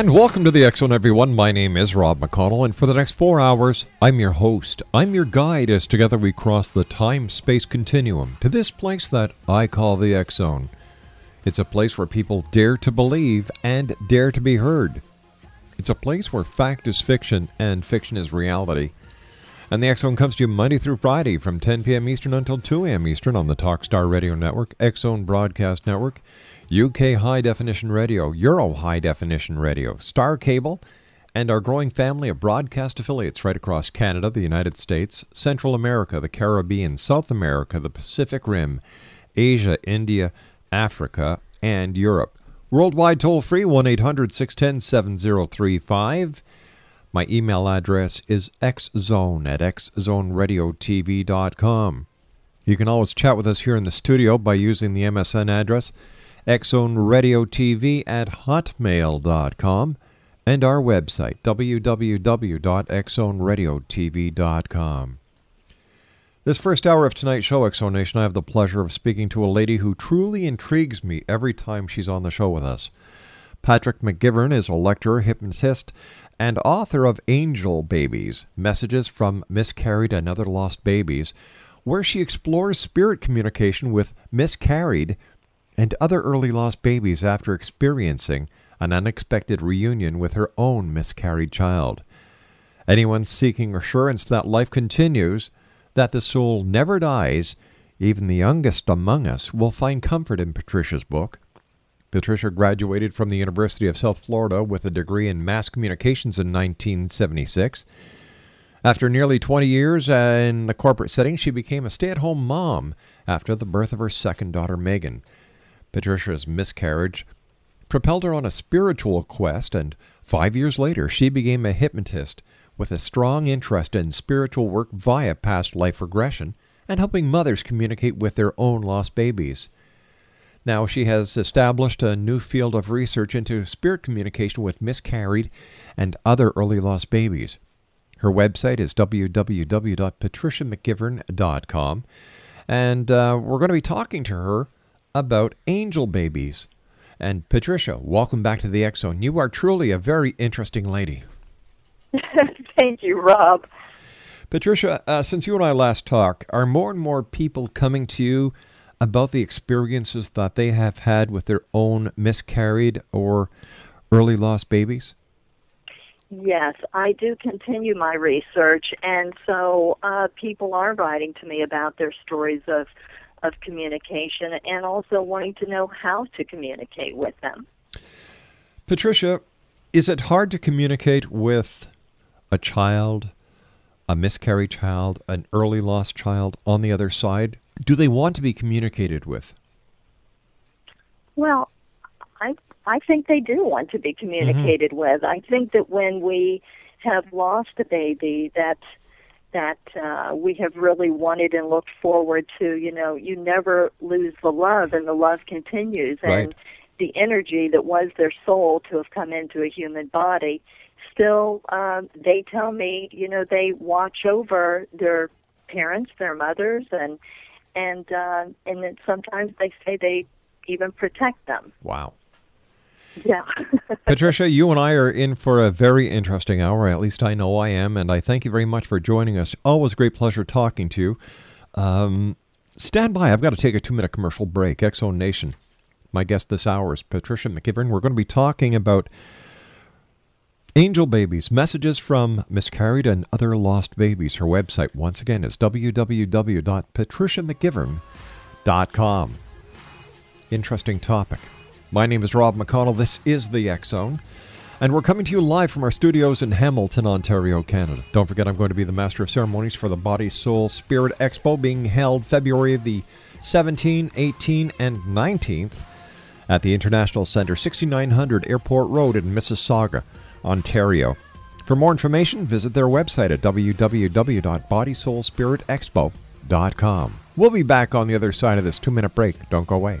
And welcome to the X Zone, everyone. My name is Rob McConnell, and for the next four hours, I'm your host. I'm your guide as together we cross the time space continuum to this place that I call the X Zone. It's a place where people dare to believe and dare to be heard. It's a place where fact is fiction and fiction is reality. And the X Zone comes to you Monday through Friday from 10 p.m. Eastern until 2 a.m. Eastern on the Talkstar Radio Network, X Zone Broadcast Network, UK High Definition Radio, Euro High Definition Radio, Star Cable, and our growing family of broadcast affiliates right across Canada, the United States, Central America, the Caribbean, South America, the Pacific Rim, Asia, India, Africa, and Europe. Worldwide toll free 1 800 610 7035. My email address is xzone at xzoneradiotv.com. You can always chat with us here in the studio by using the MSN address xzoneradiotv at hotmail.com and our website www.xzoneradiotv.com. This first hour of tonight's show, Exo Nation, I have the pleasure of speaking to a lady who truly intrigues me every time she's on the show with us. Patrick McGivern is a lecturer, hypnotist, and author of Angel Babies Messages from Miscarried and Other Lost Babies, where she explores spirit communication with miscarried and other early lost babies after experiencing an unexpected reunion with her own miscarried child. Anyone seeking assurance that life continues, that the soul never dies, even the youngest among us will find comfort in Patricia's book. Patricia graduated from the University of South Florida with a degree in mass communications in 1976. After nearly 20 years in the corporate setting, she became a stay at home mom after the birth of her second daughter, Meghan. Patricia's miscarriage propelled her on a spiritual quest, and five years later, she became a hypnotist with a strong interest in spiritual work via past life regression and helping mothers communicate with their own lost babies. Now, she has established a new field of research into spirit communication with miscarried and other early lost babies. Her website is www.patriciamcgivern.com, and uh, we're going to be talking to her about angel babies. And Patricia, welcome back to the X Zone. You are truly a very interesting lady. Thank you, Rob. Patricia, uh, since you and I last talked, are more and more people coming to you about the experiences that they have had with their own miscarried or early lost babies? Yes, I do continue my research, and so uh, people are writing to me about their stories of of communication and also wanting to know how to communicate with them. Patricia, is it hard to communicate with a child, a miscarried child, an early lost child on the other side? Do they want to be communicated with? Well, I I think they do want to be mm-hmm. communicated with. I think that when we have lost a baby, that that uh, we have really wanted and looked forward to. You know, you never lose the love, and the love continues, and Right. the energy that was their soul to have come into a human body. Still, um, they tell me, you know, they watch over their parents, their mothers, and and uh, and then sometimes they say they even protect them. Wow. Yeah. Patricia, you and I are in for a very interesting hour. At least I know I am, and I thank you very much for joining us. Always great pleasure talking to you. Um, stand by. I've got to take a two minute commercial break. Exo Nation. My guest this hour is Patricia McGivern. We're going to be talking about angel babies, messages from miscarried and other lost babies. Her website, once again, is www.patriciamcgivern.com. Interesting topic. My name is Rob McConnell. This is the X. And we're coming to you live from our studios in Hamilton, Ontario, Canada. Don't forget, I'm going to be the Master of Ceremonies for the Body, Soul, Spirit Expo being held February the 17th, 18th, and 19th at the International Centre, 6900 Airport Road in Mississauga, Ontario. For more information, visit their website at www.bodysoulspiritexpo.com. We'll be back on the other side of this two minute break. Don't go away.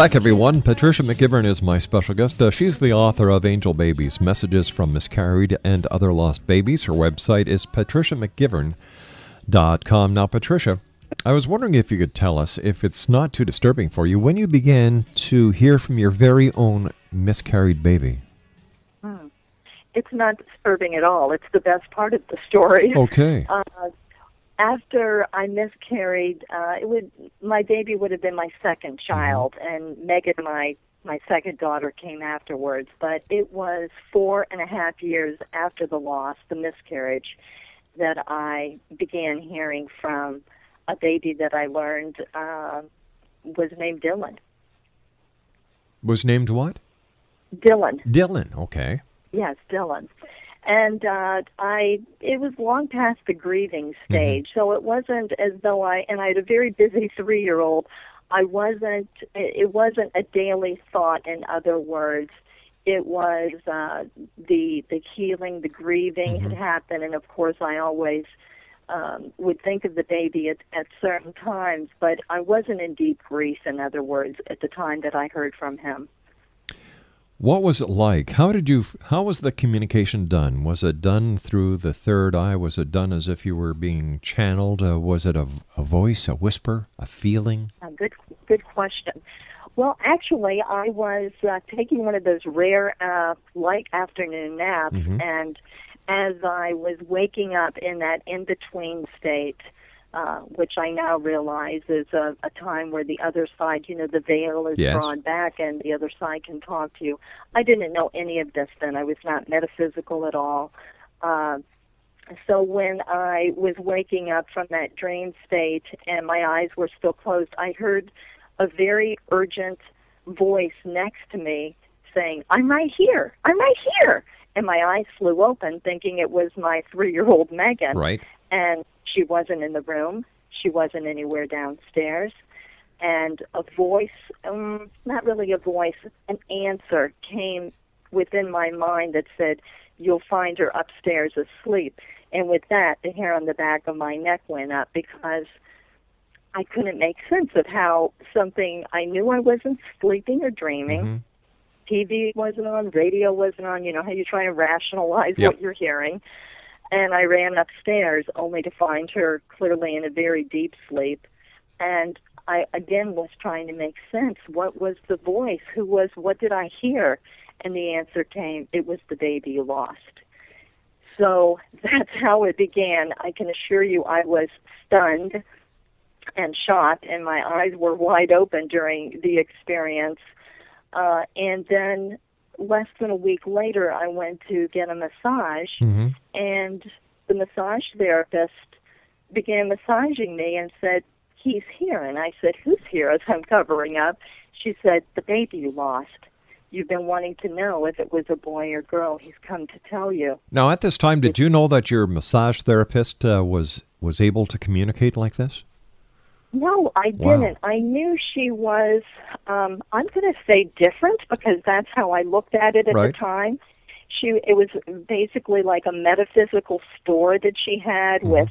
Back, everyone. Patricia McGivern is my special guest. Uh, she's the author of Angel Babies Messages from Miscarried and Other Lost Babies. Her website is patriciamcgivern.com. Now, Patricia, I was wondering if you could tell us, if it's not too disturbing for you, when you began to hear from your very own miscarried baby. it's not disturbing at all. It's the best part of the story. Okay. Uh, after I miscarried, uh, it would my baby would have been my second child, and Meghan, my my second daughter, came afterwards. But it was four and a half years after the loss, the miscarriage, that I began hearing from a baby that I learned uh, was named Dylan. Was named what? Dylan. Dylan. Okay. Yes, Dylan. And uh, I it was long past the grieving stage, so it wasn't as though I and I had a very busy three year old. I wasn't. It wasn't a daily thought. In other words, it was uh, the the healing, the grieving had happened, and of course, I always um, would think of the baby at, at certain times, but I wasn't in deep grief. In other words, at the time that I heard from him. What was it like? How did you? How was the communication done? Was it done through the third eye? Was it done as if you were being channeled? Uh, was it a, a voice, a whisper, a feeling? A good, good question. Well, actually, I was uh, taking one of those rare uh, light afternoon naps, and as I was waking up in that in between state, uh, which I now realize is a, a time where the other side, you know, the veil is Yes. drawn back and the other side can talk to you. I didn't know any of this then. I was not metaphysical at all. Uh, so when I was waking up from that dream state and my eyes were still closed, I heard a very urgent voice next to me saying, I'm right here. I'm right here. And my eyes flew open thinking it was my three year old Meghan. Right. And she wasn't in the room. She wasn't anywhere downstairs. And a voice, um, not really a voice, an answer came within my mind that said, You'll find her upstairs asleep. And with that, the hair on the back of my neck went up because I couldn't make sense of how something I knew I wasn't sleeping or dreaming. TV wasn't on, radio wasn't on, you know, how you try to rationalize Yep. what you're hearing. And I ran upstairs only to find her clearly in a very deep sleep. And I again was trying to make sense. What was the voice? Who was, what did I hear? And the answer came, it was the baby you lost. So that's how it began. I can assure you I was stunned and shocked, and my eyes were wide open during the experience. Uh, and then less than a week later, I went to get a massage, and the massage therapist began massaging me and said, He's here. And I said, Who's here? As I'm covering up, she said, The baby you lost. You've been wanting to know if it was a boy or girl. He's come to tell you. Now, at this time, did you know that your massage therapist uh, was was able to communicate like this? No, I didn't. I knew she was, um, I'm going to say different because that's how I looked at it at Right. the time. She, it was basically like a metaphysical store that she had with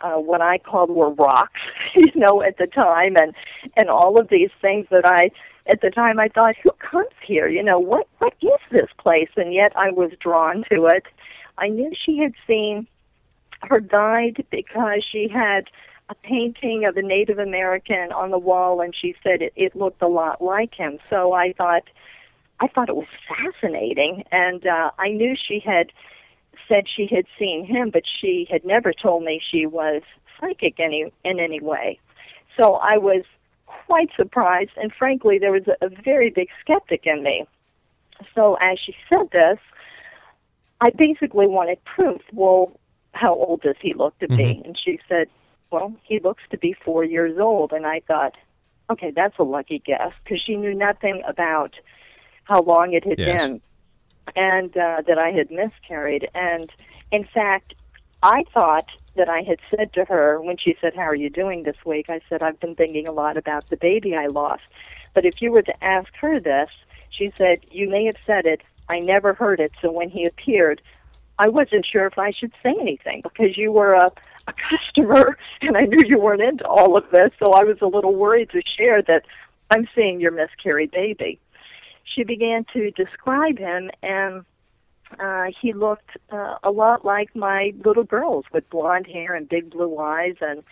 uh, what I called were rocks, you know, at the time, and and all of these things that I, at the time, I thought, who comes here? You know, what what is this place? And yet I was drawn to it. I knew she had seen her guide because she had a painting of a Native American on the wall, and she said it, it looked a lot like him. So I thought, I thought it was fascinating, and uh, I knew she had said she had seen him, but she had never told me she was psychic any in any way. So I was quite surprised, and frankly, there was a, a very big skeptic in me. So as she said this, I basically wanted proof. Well, how old does he look to be? And she said, well, he looks to be four years old. And I thought, okay, that's a lucky guess because she knew nothing about how long it had Yes. been and uh, that I had miscarried. And in fact, I thought that I had said to her when she said, How are you doing this week? I said, I've been thinking a lot about the baby I lost. But if you were to ask her this, she said, You may have said it. I never heard it. So when he appeared, I wasn't sure if I should say anything because you were a, a customer and I knew you weren't into all of this. So I was a little worried to share that I'm seeing your miscarried baby. She began to describe him, and uh, he looked uh, a lot like my little girls with blonde hair and big blue eyes. And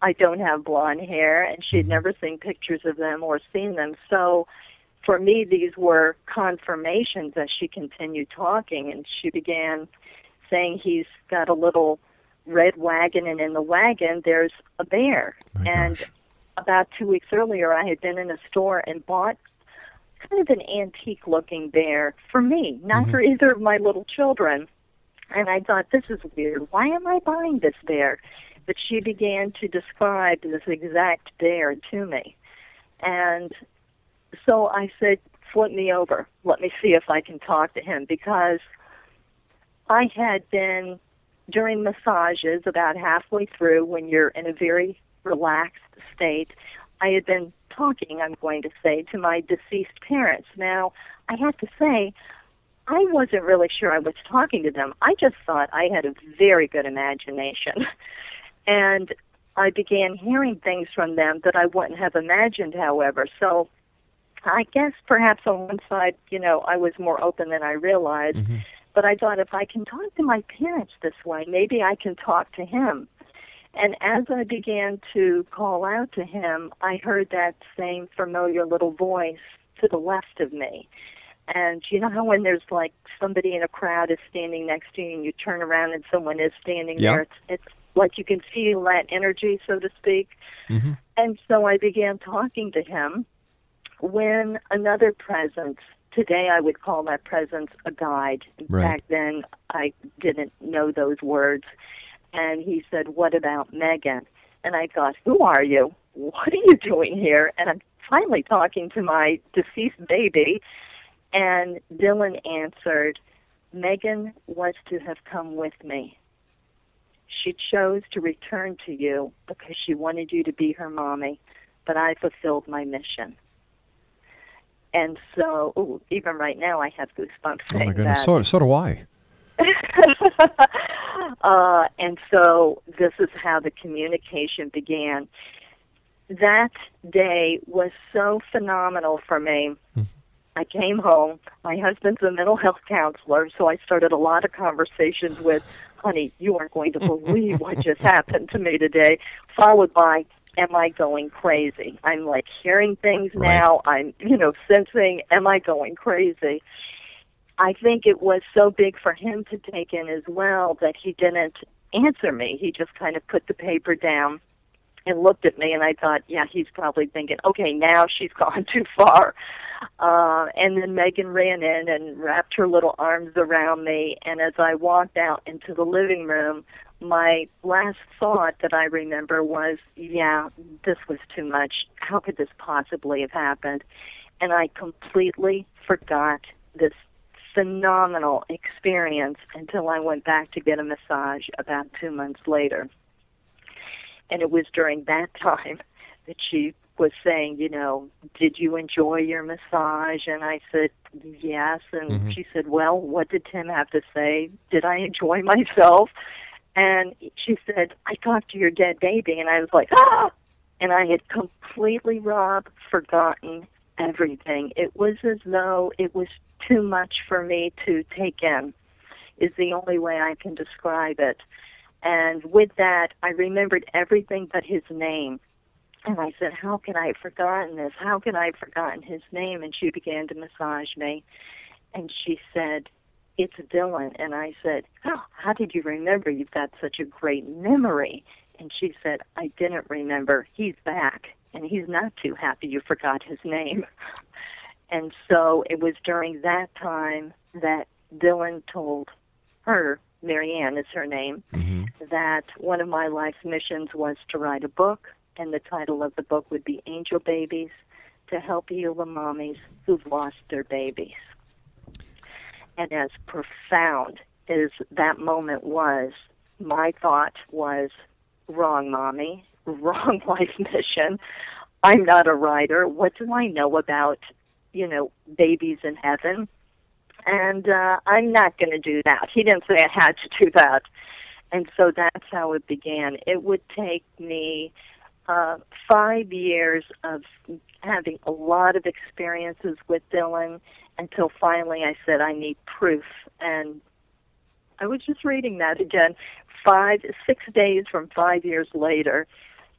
I don't have blonde hair, and she'd never seen pictures of them or seen them. So for me, these were confirmations as she continued talking, and she began saying he's got a little red wagon, and in the wagon there's a bear. My and gosh. about two weeks earlier, I had been in a store and bought kind of an antique looking bear for me, not mm-hmm. for either of my little children. And I thought, this is weird. Why am I buying this bear? But she began to describe this exact bear to me. And so I said, flip me over. Let me see if I can talk to him because I had been during massages about halfway through when you're in a very relaxed state. I had been talking, I'm going to say, to my deceased parents. Now, I have to say, I wasn't really sure I was talking to them. I just thought I had a very good imagination. and I began hearing things from them that I wouldn't have imagined, however. So I guess perhaps on one side, you know, I was more open than I realized. Mm-hmm. But I thought if I can talk to my parents this way, maybe I can talk to him. And as I began to call out to him, I heard that same familiar little voice to the left of me. And you know how when there's like somebody in a crowd is standing next to you and you turn around and someone is standing Yeah. there? It's, it's like you can feel that energy, so to speak. Mm-hmm. And so I began talking to him when another presence, today I would call that presence a guide. Right. Back then I didn't know those words. And he said, What about Meghan? And I thought, Who are you? What are you doing here? And I'm finally talking to my deceased baby. And Dylan answered, Meghan was to have come with me. She chose to return to you because she wanted you to be her mommy, but I fulfilled my mission. And so, ooh, even right now, I have goosebumps Oh my goodness. that. So so do I. uh, and so this is how the communication began. That day was so phenomenal for me. I came home. My husband's a mental health counselor, so I started a lot of conversations with, honey, you aren't going to believe what just happened to me today, followed by, am I going crazy? I'm like hearing things Right. now. I'm, you know, sensing, am I going crazy? I think it was so big for him to take in as well that he didn't answer me. He just kind of put the paper down and looked at me, and I thought, yeah, he's probably thinking, okay, now she's gone too far. Uh, and then Meghan ran in and wrapped her little arms around me, and as I walked out into the living room, my last thought that I remember was, yeah, this was too much. How could this possibly have happened? And I completely forgot this phenomenal experience until I went back to get a massage about two months later. And it was during that time that she was saying, you know, did you enjoy your massage? And I said, yes. And mm-hmm. she said, well, what did Tim have to say? Did I enjoy myself? And she said, I talked to your dead baby. And I was like, ah! And I had completely, Rob, forgotten everything. It was as though it was too much for me to take in, is the only way I can describe it. And with that, I remembered everything but his name. And I said, How can I have forgotten this? How can I have forgotten his name? And she began to massage me. And she said, It's Dylan. And I said, Oh, how did you remember? You've got such a great memory. And she said, I didn't remember. He's back. And he's not too happy you forgot his name. And so it was during that time that Dylan told her, Marianne is her name, mm-hmm. that one of my life's missions was to write a book, and the title of the book would be Angel Babies to help heal the mommies who've lost their babies. And as profound as that moment was, my thought was, wrong, mommy, wrong life mission. I'm not a writer. What do I know about, you know, babies in heaven? And uh, I'm not going to do that. He didn't say I had to do that. And so that's how it began. It would take me uh, five years of having a lot of experiences with Dylan until finally I said, I need proof. And I was just reading that again. Five, six days from five years later,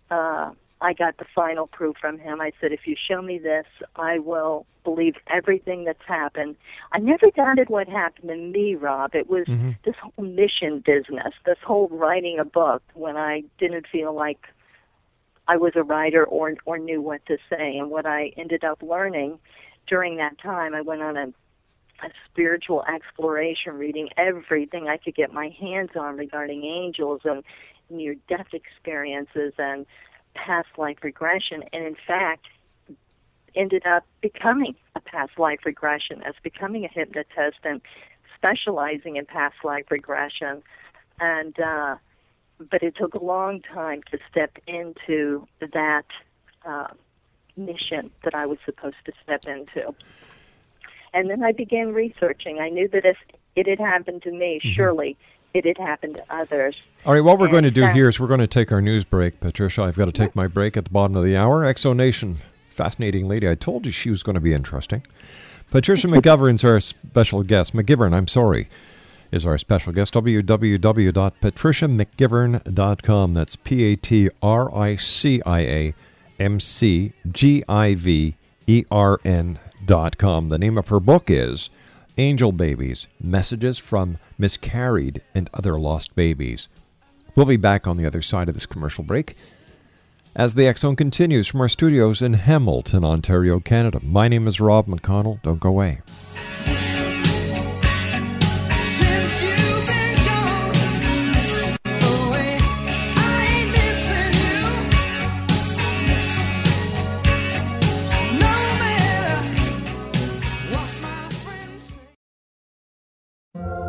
uh, I got the final proof from him. I said, if you show me this, I will believe everything that's happened. I never doubted what happened to me, Rob. It was this whole mission business, this whole writing a book when I didn't feel like I was a writer or or knew what to say. And what I ended up learning during that time, I went on a a spiritual exploration, reading everything I could get my hands on regarding angels and near death experiences and past life regression. And in fact, ended up becoming a past life regression as becoming a hypnotist and specializing in past life regression, and uh, but it took a long time to step into that uh, mission that I was supposed to step into. And then I began researching. I knew that if it had happened to me, mm-hmm. surely it had happened to others. All right, what we're And going to do that- here is we're going to take our news break, Patricia. I've got to take my break at the bottom of the hour. Exonation, fascinating lady. I told you she was going to be interesting. Patricia McGovern's our special guest. McGivern, I'm sorry, is our special guest. www.patriciamcgivern.com. That's P A T R I C I A M C G I V E R N dot com. The name of her book is Angel Babies Messages from Miscarried and Other Lost Babies. We'll be back on the other side of this commercial break as the Zone continues from our studios in Hamilton, Ontario, Canada. My name is Rob McConnell. Don't go away.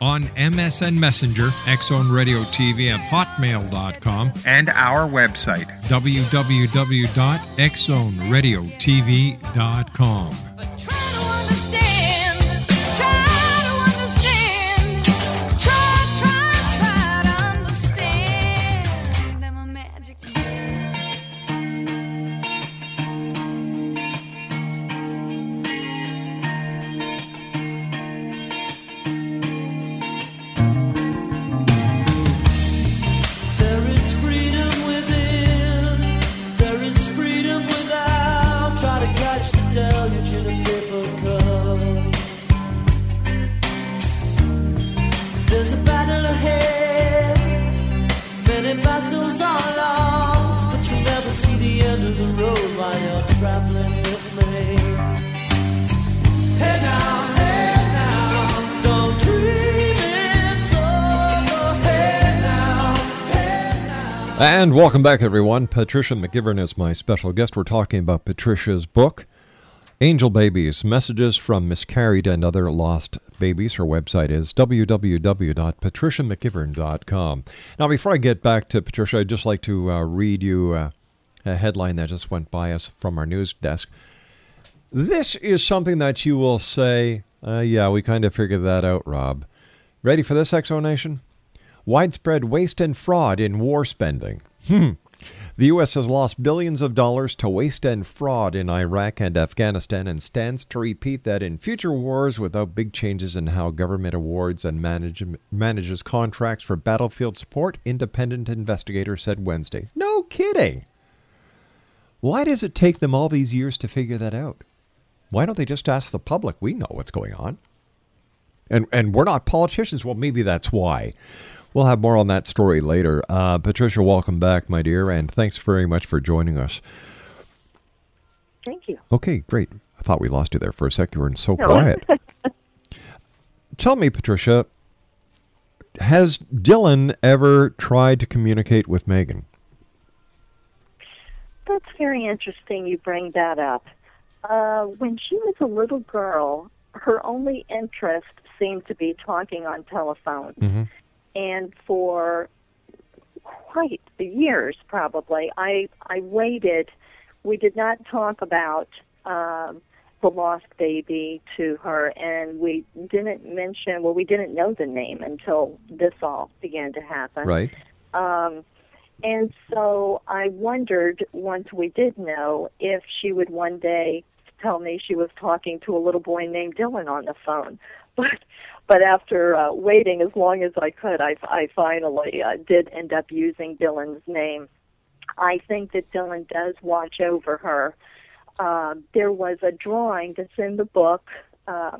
On MSN Messenger, X Zone Radio TV at hotmail.com, And our website, www.xzoneradiotv.com. And welcome back, everyone. Patricia McGivern is my special guest. We're talking about Patricia's book, Angel Babies Messages from Miscarried and Other Lost Babies. Her website is www.patriciamcgivern.com. Now, before I get back to Patricia, I'd just like to uh, read you uh, a headline that just went by us from our news desk. This is something that you will say, uh, yeah, we kind of figured that out, Rob. Ready for this explanation? Widespread waste and fraud in war spending. Hmm. The U.S. has lost billions of dollars to waste and fraud in Iraq and Afghanistan and stands to repeat that in future wars without big changes in how government awards and manage, manages contracts for battlefield support, independent investigator said Wednesday. No kidding. Why does it take them all these years to figure that out? Why don't they just ask the public? We know what's going on. And and we're not politicians. Well, maybe that's why. We'll have more on that story later. Uh, Patricia, welcome back, my dear, and thanks very much for joining us. Thank you. Okay, great. I thought we lost you there for a sec. You were so No. quiet. Tell me, Patricia, has Dylan ever tried to communicate with Meghan? That's very interesting you bring that up. Uh, when she was a little girl, her only interest seemed to be talking on telephones. Mm-hmm. And for quite the years, probably, I, I waited. We did not talk about um, the lost baby to her, and we didn't mention, well, we didn't know the name until this all began to happen. Right. Um, and so I wondered once we did know if she would one day tell me she was talking to a little boy named Dylan on the phone. But but after uh, waiting as long as I could, I, I finally uh, did end up using Dylan's name. I think that Dylan does watch over her. Uh, there was a drawing that's in the book. Uh,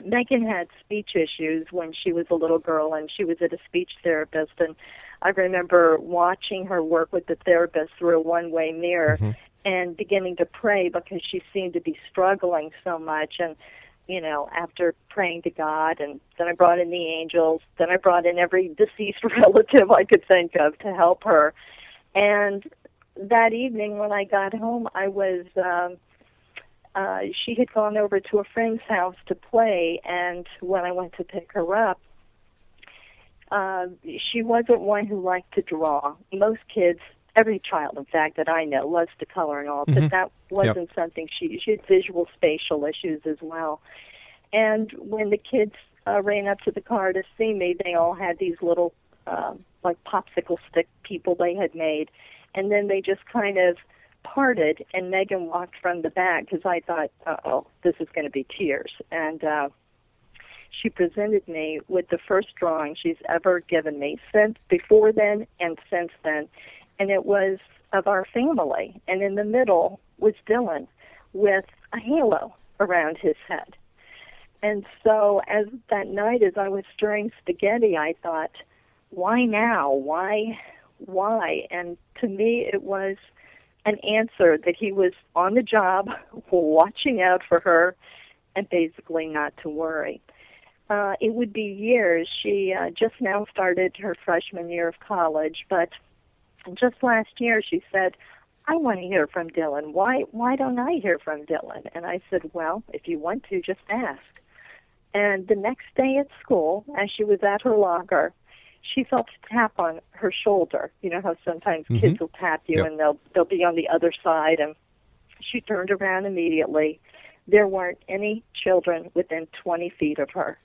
Meghan had speech issues when she was a little girl, and she was at a speech therapist. And I remember watching her work with the therapist through a one-way mirror and beginning to pray because she seemed to be struggling so much. And you know, after praying to God, and then I brought in the angels. Then I brought in every deceased relative I could think of to help her. And that evening when I got home, I was. Um, uh, she had gone over to a friend's house to play, and when I went to pick her up, uh, she wasn't one who liked to draw. Most kids, every child, in fact, that I know, loves to color and all, Mhm. but that wasn't something she. She had visual spatial issues as well. And when the kids uh, ran up to the car to see me, they all had these little, um, like popsicle stick people they had made, and then they just kind of parted. And Meghan walked from the back because I thought, uh oh, this is going to be tears. And uh, she presented me with the first drawing she's ever given me since before then and since then, and it was of our family. And in the middle was Dylan with a halo around his head. And so, as that night, as I was stirring spaghetti, I thought, why now? Why? Why? And to me, it was an answer that he was on the job, watching out for her, and basically not to worry. Uh, it would be years. She uh, just now started her freshman year of college, but just last year she said, I want to hear from Dylan. Why why don't I hear from Dylan? And I said, Well, if you want to, just ask. And the next day at school, as she was at her locker, she felt a tap on her shoulder. You know how sometimes Mhm. kids will tap you Yep. and they'll they'll be on the other side and she turned around immediately. There weren't any children within 20 feet of her.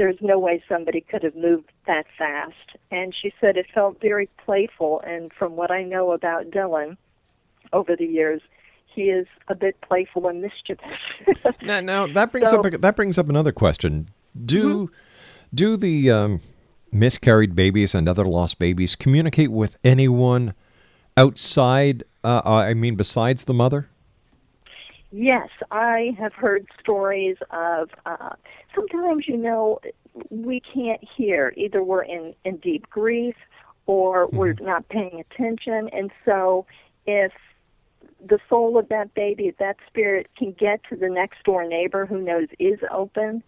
There's no way somebody could have moved that fast. And she said it felt very playful. And from what I know about Dylan over the years, he is a bit playful and mischievous. now, now that brings So- up a, that brings up another question. Do Mm-hmm. do the um, miscarried babies and other lost babies communicate with anyone outside? Uh, uh, I mean, besides the mother? Yes, I have heard stories of uh, sometimes, you know, we can't hear. Either we're in, in deep grief or we're not paying attention. And so, if the soul of that baby, that spirit can get to the next door neighbor who knows is open,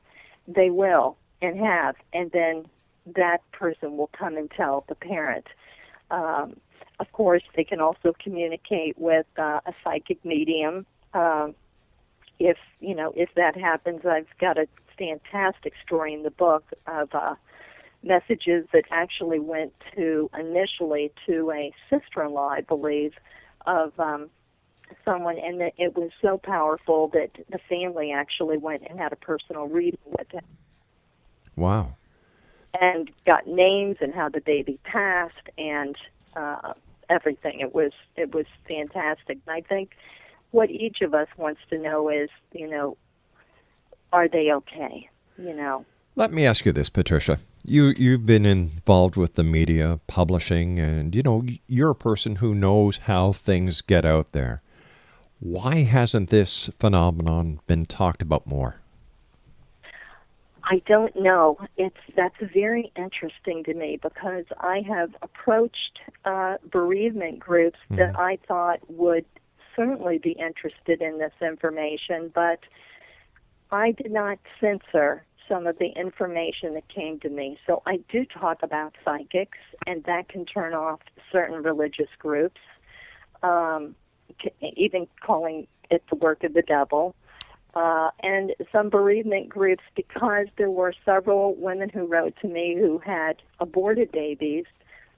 they will and have. And then that person will come and tell the parent. Um, of course, they can also communicate with uh, a psychic medium. Um, if you know if that happens, I've got a fantastic story in the book of uh, messages that actually went to initially to a sister-in-law, I believe, of um, someone, and that it was so powerful that the family actually went and had a personal reading with it Wow. and got names and how the baby passed and uh, everything. It was it was fantastic. And I think what each of us wants to know is, you know, are they okay? You know. Let me ask you this, Patricia. You you've been involved with the media, publishing, and you know you're a person who knows how things get out there. Why hasn't this phenomenon been talked about more? I don't know. It's that's very interesting to me because I have approached uh, bereavement groups that I thought would certainly be interested in this information, but I did not censor some of the information that came to me. So I do talk about psychics, and that can turn off certain religious groups, um, even calling it the work of the devil. Uh, and some bereavement groups, because there were several women who wrote to me who had aborted babies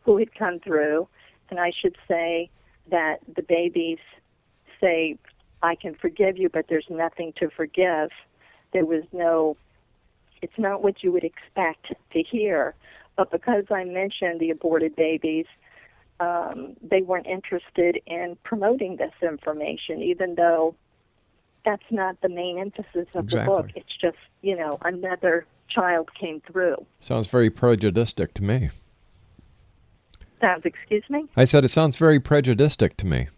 who had come through, and I should say that the babies say, I can forgive you, but there's nothing to forgive. There was no, it's not what you would expect to hear. But because I mentioned the aborted babies, um, they weren't interested in promoting this information, even though that's not the main emphasis of the book. It's just, you know, another child came through. Sounds very prejudistic to me. Sounds, excuse me? I said it sounds very prejudistic to me.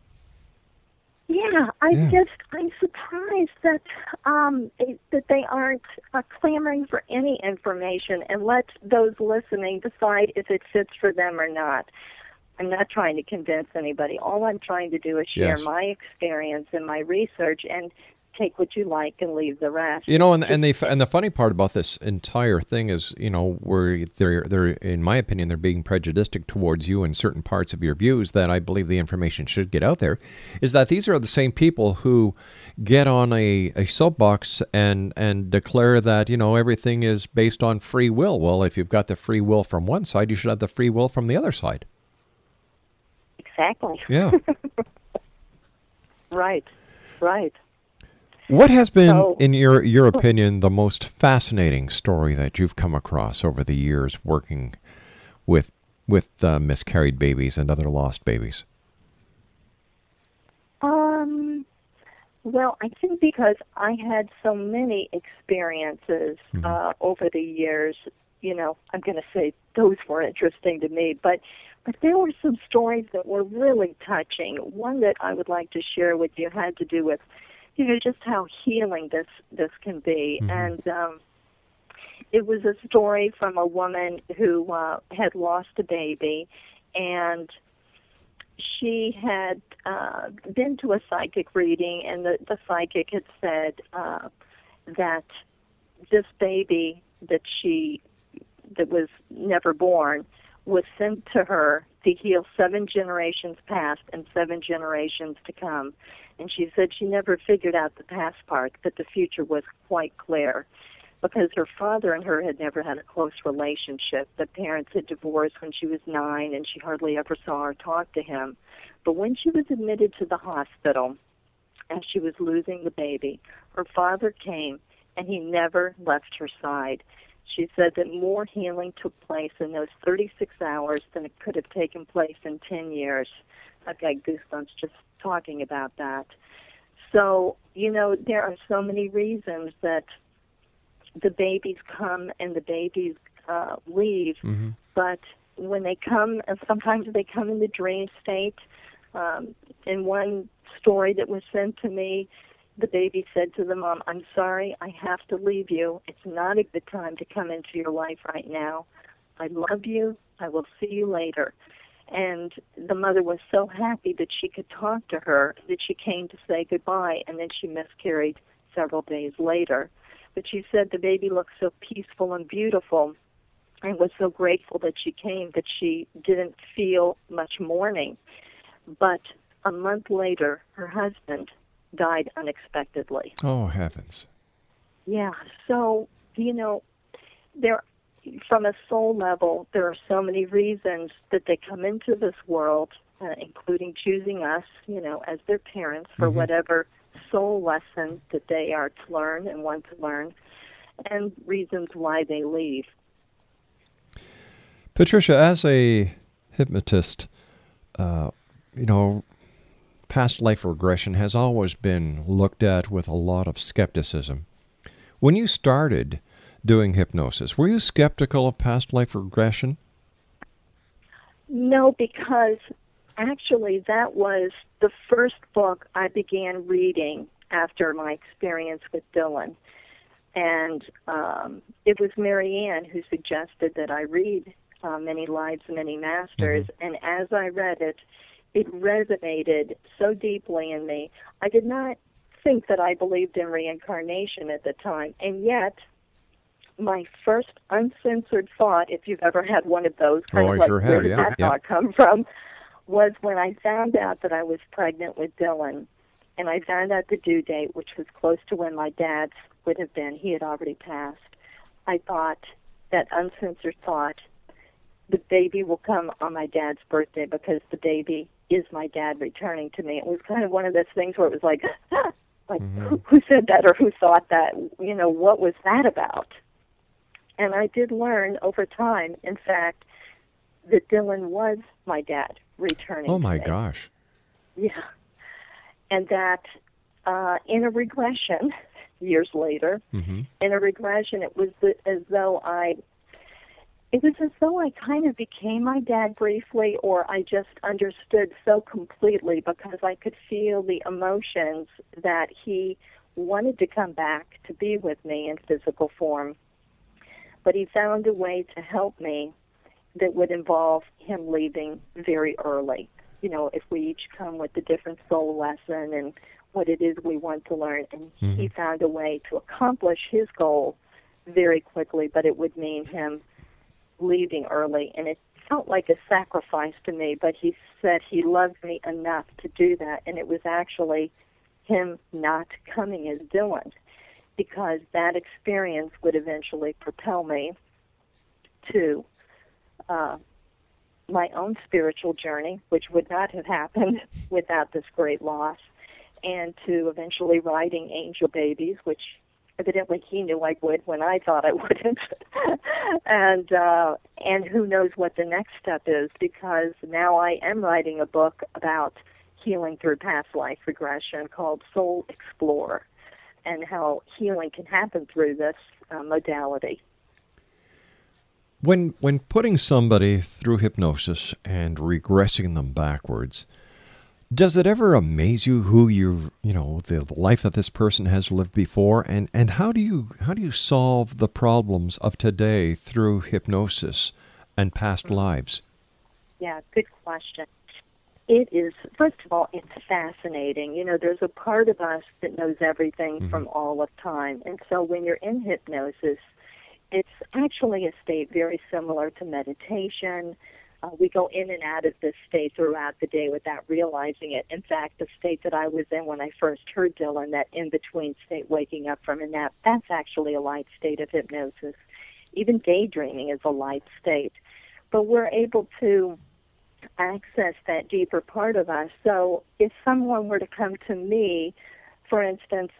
Yeah, I Yeah. just I'm surprised that um it, that they aren't uh, clamoring for any information and let those listening decide if it fits for them or not. I'm not trying to convince anybody. All I'm trying to do is share Yes. my experience and my research and take what you like and leave the rest. You know, and and the and the funny part about this entire thing is, you know, where they're they're in my opinion they're being prejudiced towards you and certain parts of your views that I believe the information should get out there, is that these are the same people who get on a, a soapbox and and declare that you know everything is based on free will. Well, if you've got the free will from one side, you should have the free will from the other side. Exactly. Yeah. Right. Right. What has been, So- in your your opinion, the most fascinating story that you've come across over the years working with with uh, miscarried babies and other lost babies? Um, well, I think because I had so many experiences uh, over the years, you know, I'm going to say those were interesting to me, but but there were some stories that were really touching. One that I would like to share with you had to do with, you know, just how healing this this can be, and um, it was a story from a woman who uh, had lost a baby, and she had uh, been to a psychic reading, and the, the psychic had said uh, that this baby that she that was never born was sent to her to heal seven generations past and seven generations to come. And she said she never figured out the past part, but the future was quite clear because her father and her had never had a close relationship. The parents had divorced when she was nine, and she hardly ever saw or talked to him. But when she was admitted to the hospital, and she was losing the baby, her father came, and he never left her side. She said that more healing took place in those 36 hours than it could have taken place in 10 years. I've got goosebumps just talking about that. So, you know, there are so many reasons that the babies come and the babies uh, leave, but when they come, and sometimes they come in the dream state. Um, in one story that was sent to me, the baby said to the mom, I'm sorry, I have to leave you. It's not a good time to come into your life right now. I love you. I will see you later. And the mother was so happy that she could talk to her that she came to say goodbye, and then she miscarried several days later. But she said the baby looked so peaceful and beautiful and was so grateful that she came that she didn't feel much mourning. But a month later, her husband died unexpectedly. Oh heavens! Yeah. So, you know, there from a soul level, there are so many reasons that they come into this world, uh, including choosing us, you know, as their parents for whatever soul lesson that they are to learn and want to learn, and reasons why they leave. Patricia, as a hypnotist, uh, you know, past life regression has always been looked at with a lot of skepticism. When you started doing hypnosis, were you skeptical of past life regression? No, because actually that was the first book I began reading after my experience with Dylan. And um, it was Marianne who suggested that I read uh, Many Lives, Many Masters. And as I read it, it resonated so deeply in me. I did not think that I believed in reincarnation at the time, and yet my first uncensored thought, if you've ever had one of those, oh, kind Oh, of I like sure where have, did yeah, that yeah. thought come from, was when I found out that I was pregnant with Dylan, and I found out the due date, which was close to when my dad's would have been. He had already passed. I thought that uncensored thought, the baby will come on my dad's birthday because the baby is my dad returning to me. It was kind of one of those things where it was like, like who, who said that or who thought that? You know, what was that about? And I did learn over time, in fact, that Dylan was my dad returning. Oh my gosh. Yeah. And that uh, in a regression, years later, hmm in a regression, it was the, as though I, it was as though I kind of became my dad briefly, or I just understood so completely because I could feel the emotions that he wanted to come back to be with me in physical form. But he found a way to help me that would involve him leaving very early. You know, if we each come with a different soul lesson and what it is we want to learn, and he mm-hmm. found a way to accomplish his goal very quickly, but it would mean him leaving early. And it felt like a sacrifice to me, but he said he loved me enough to do that, and it was actually him not coming as Dylan because that experience would eventually propel me to uh, my own spiritual journey, which would not have happened without this great loss, and to eventually writing Angel Babies, which evidently he knew I would when I thought I wouldn't, and uh, and who knows what the next step is because now I am writing a book about healing through past life regression called Soul Explorer, and how healing can happen through this uh, modality. When when putting somebody through hypnosis and regressing them backwards, does it ever amaze you who you've, you know the life that this person has lived before, and and how do you how do you solve the problems of today through hypnosis and past mm-hmm. lives? Yeah, good question. It is, first of all, it's fascinating. You know, there's a part of us that knows everything mm-hmm. from all of time. And so when you're in hypnosis, it's actually a state very similar to meditation. Uh, we go in and out of this state throughout the day without realizing it. In fact, the state that I was in when I first heard Dylan, that in between state, waking up from a nap, that's actually a light state of hypnosis. Even daydreaming is a light state. But we're able to access that deeper part of us. So if someone were to come to me, for instance,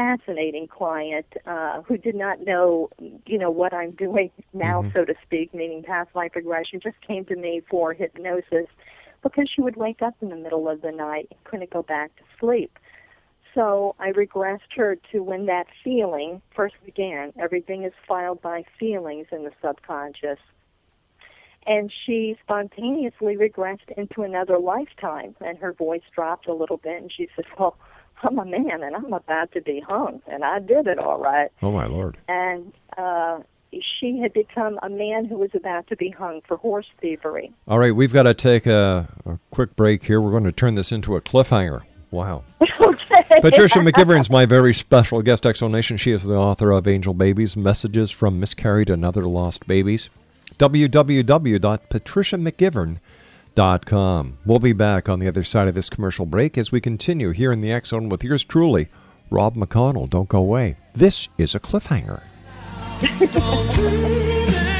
fascinating client uh, who did not know, you know, what I'm doing now, so to speak, meaning past life regression, just came to me for hypnosis because she would wake up in the middle of the night and couldn't go back to sleep. So I regressed her to when that feeling first began. Everything is filed by feelings in the subconscious and she spontaneously regressed into another lifetime and her voice dropped a little bit and she said well i'm a man and i'm about to be hung and i did it all right Oh my lord! and uh she had become a man who was about to be hung for horse thievery All right, we've got to take a, a quick break here. We're going to turn this into a cliffhanger. Wow. okay Patricia McGivern's my very special guest explanation. She is the author of Angel Babies Messages from Miscarried and Other Lost Babies. www.patriciamcgivern.com. We'll be back on the other side of this commercial break as we continue here in the X Zone with yours truly, Rob McConnell. Don't go away. This is a cliffhanger.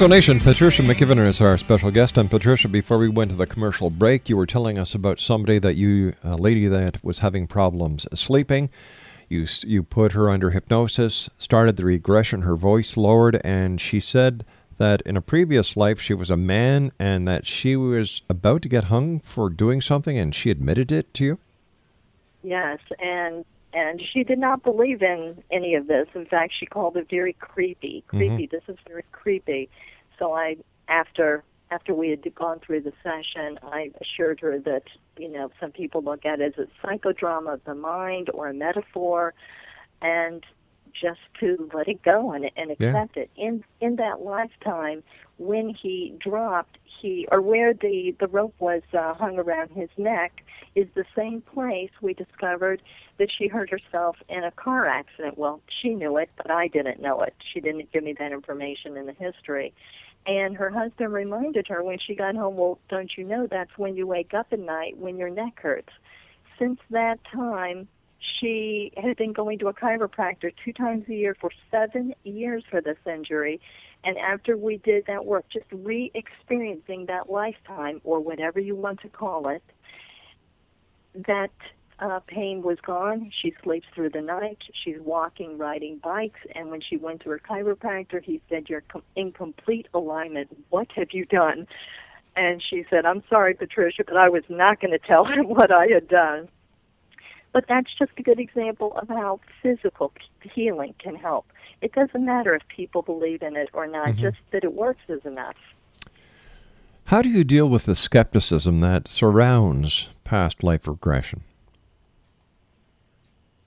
Explanation Patricia McGivern is our special guest. And Patricia, before we went to the commercial break, you were telling us about somebody that you, a lady that was having problems sleeping. You, you put her under hypnosis, started the regression, her voice lowered, and she said that in a previous life she was a man and that she was about to get hung for doing something, and she admitted it to you? Yes, and and she did not believe in any of this. In fact, she called it very creepy. Creepy. Mm-hmm. This is very creepy. So I, after after we had gone through the session, I assured her that you know some people look at it as a psychodrama of the mind or a metaphor, and just to let it go and, and Yeah. accept it. In in that lifetime, when he dropped, he or where the the rope was uh, hung around his neck is the same place we discovered that she hurt herself in a car accident. Well, she knew it, but I didn't know it. She didn't give me that information in the history. And her husband reminded her when she got home, well, don't you know that's when you wake up at night when your neck hurts? Since that time, she had been going to a chiropractor two times a year for seven years for this injury. And after we did that work, just re experiencing that lifetime, or whatever you want to call it, that uh, pain was gone. She sleeps through the night. She's walking, riding bikes. And when she went to her chiropractor, he said, You're com- in complete alignment. What have you done? And she said, I'm sorry, Patricia, but I was not going to tell him what I had done. But that's just a good example of how physical healing can help. It doesn't matter if people believe in it or not, just that it works is enough. How do you deal with the skepticism that surrounds past life regression?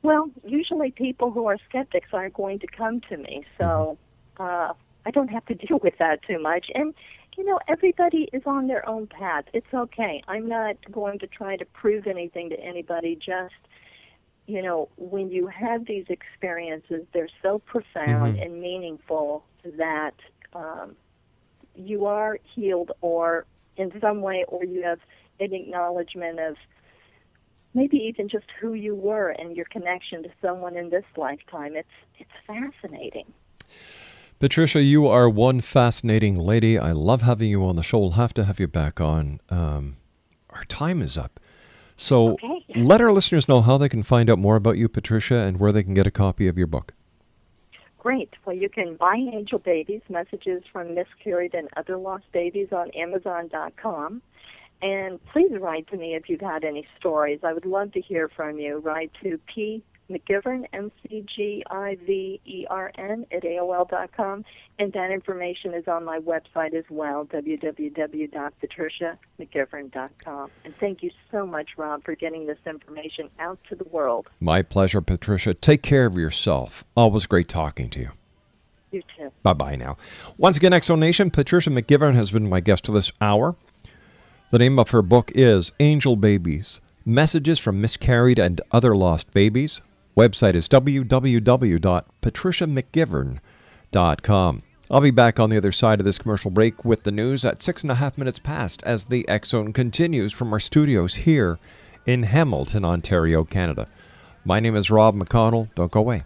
Well, usually people who are skeptics aren't going to come to me, so uh, I don't have to deal with that too much. And you know, everybody is on their own path. It's okay. I'm not going to try to prove anything to anybody. Just you know, when you have these experiences, they're so profound and meaningful that um, you are healed, or in some way, or you have an acknowledgement of maybe even just who you were and your connection to someone in this lifetime. It's it's fascinating. Patricia, you are one fascinating lady. I love having you on the show. We'll have to have you back on. Um, our time is up. So Okay. let our listeners know how they can find out more about you, Patricia, and where they can get a copy of your book. Great. Well, you can buy Angel Babies, Messages from Miscarried and Other Lost Babies on Amazon.com. And please write to me if you've had any stories. I would love to hear from you. Write to P. McGivern, M-C-G-I-V-E-R-N, at AOL.com. And that information is on my website as well, www.patriciamcgivern.com. And thank you so much, Rob, for getting this information out to the world. My pleasure, Patricia. Take care of yourself. Always great talking to you. You too. Bye bye now. Once again, Exo Nation, Patricia McGivern has been my guest to this hour. The name of her book is Angel Babies Messages from Miscarried and Other Lost Babies. Website is www.patriciamcgivern.com. I'll be back on the other side of this commercial break with the news at six and a half minutes past as the Zone continues from our studios here in Hamilton, Ontario, Canada. My name is Rob McConnell. Don't go away.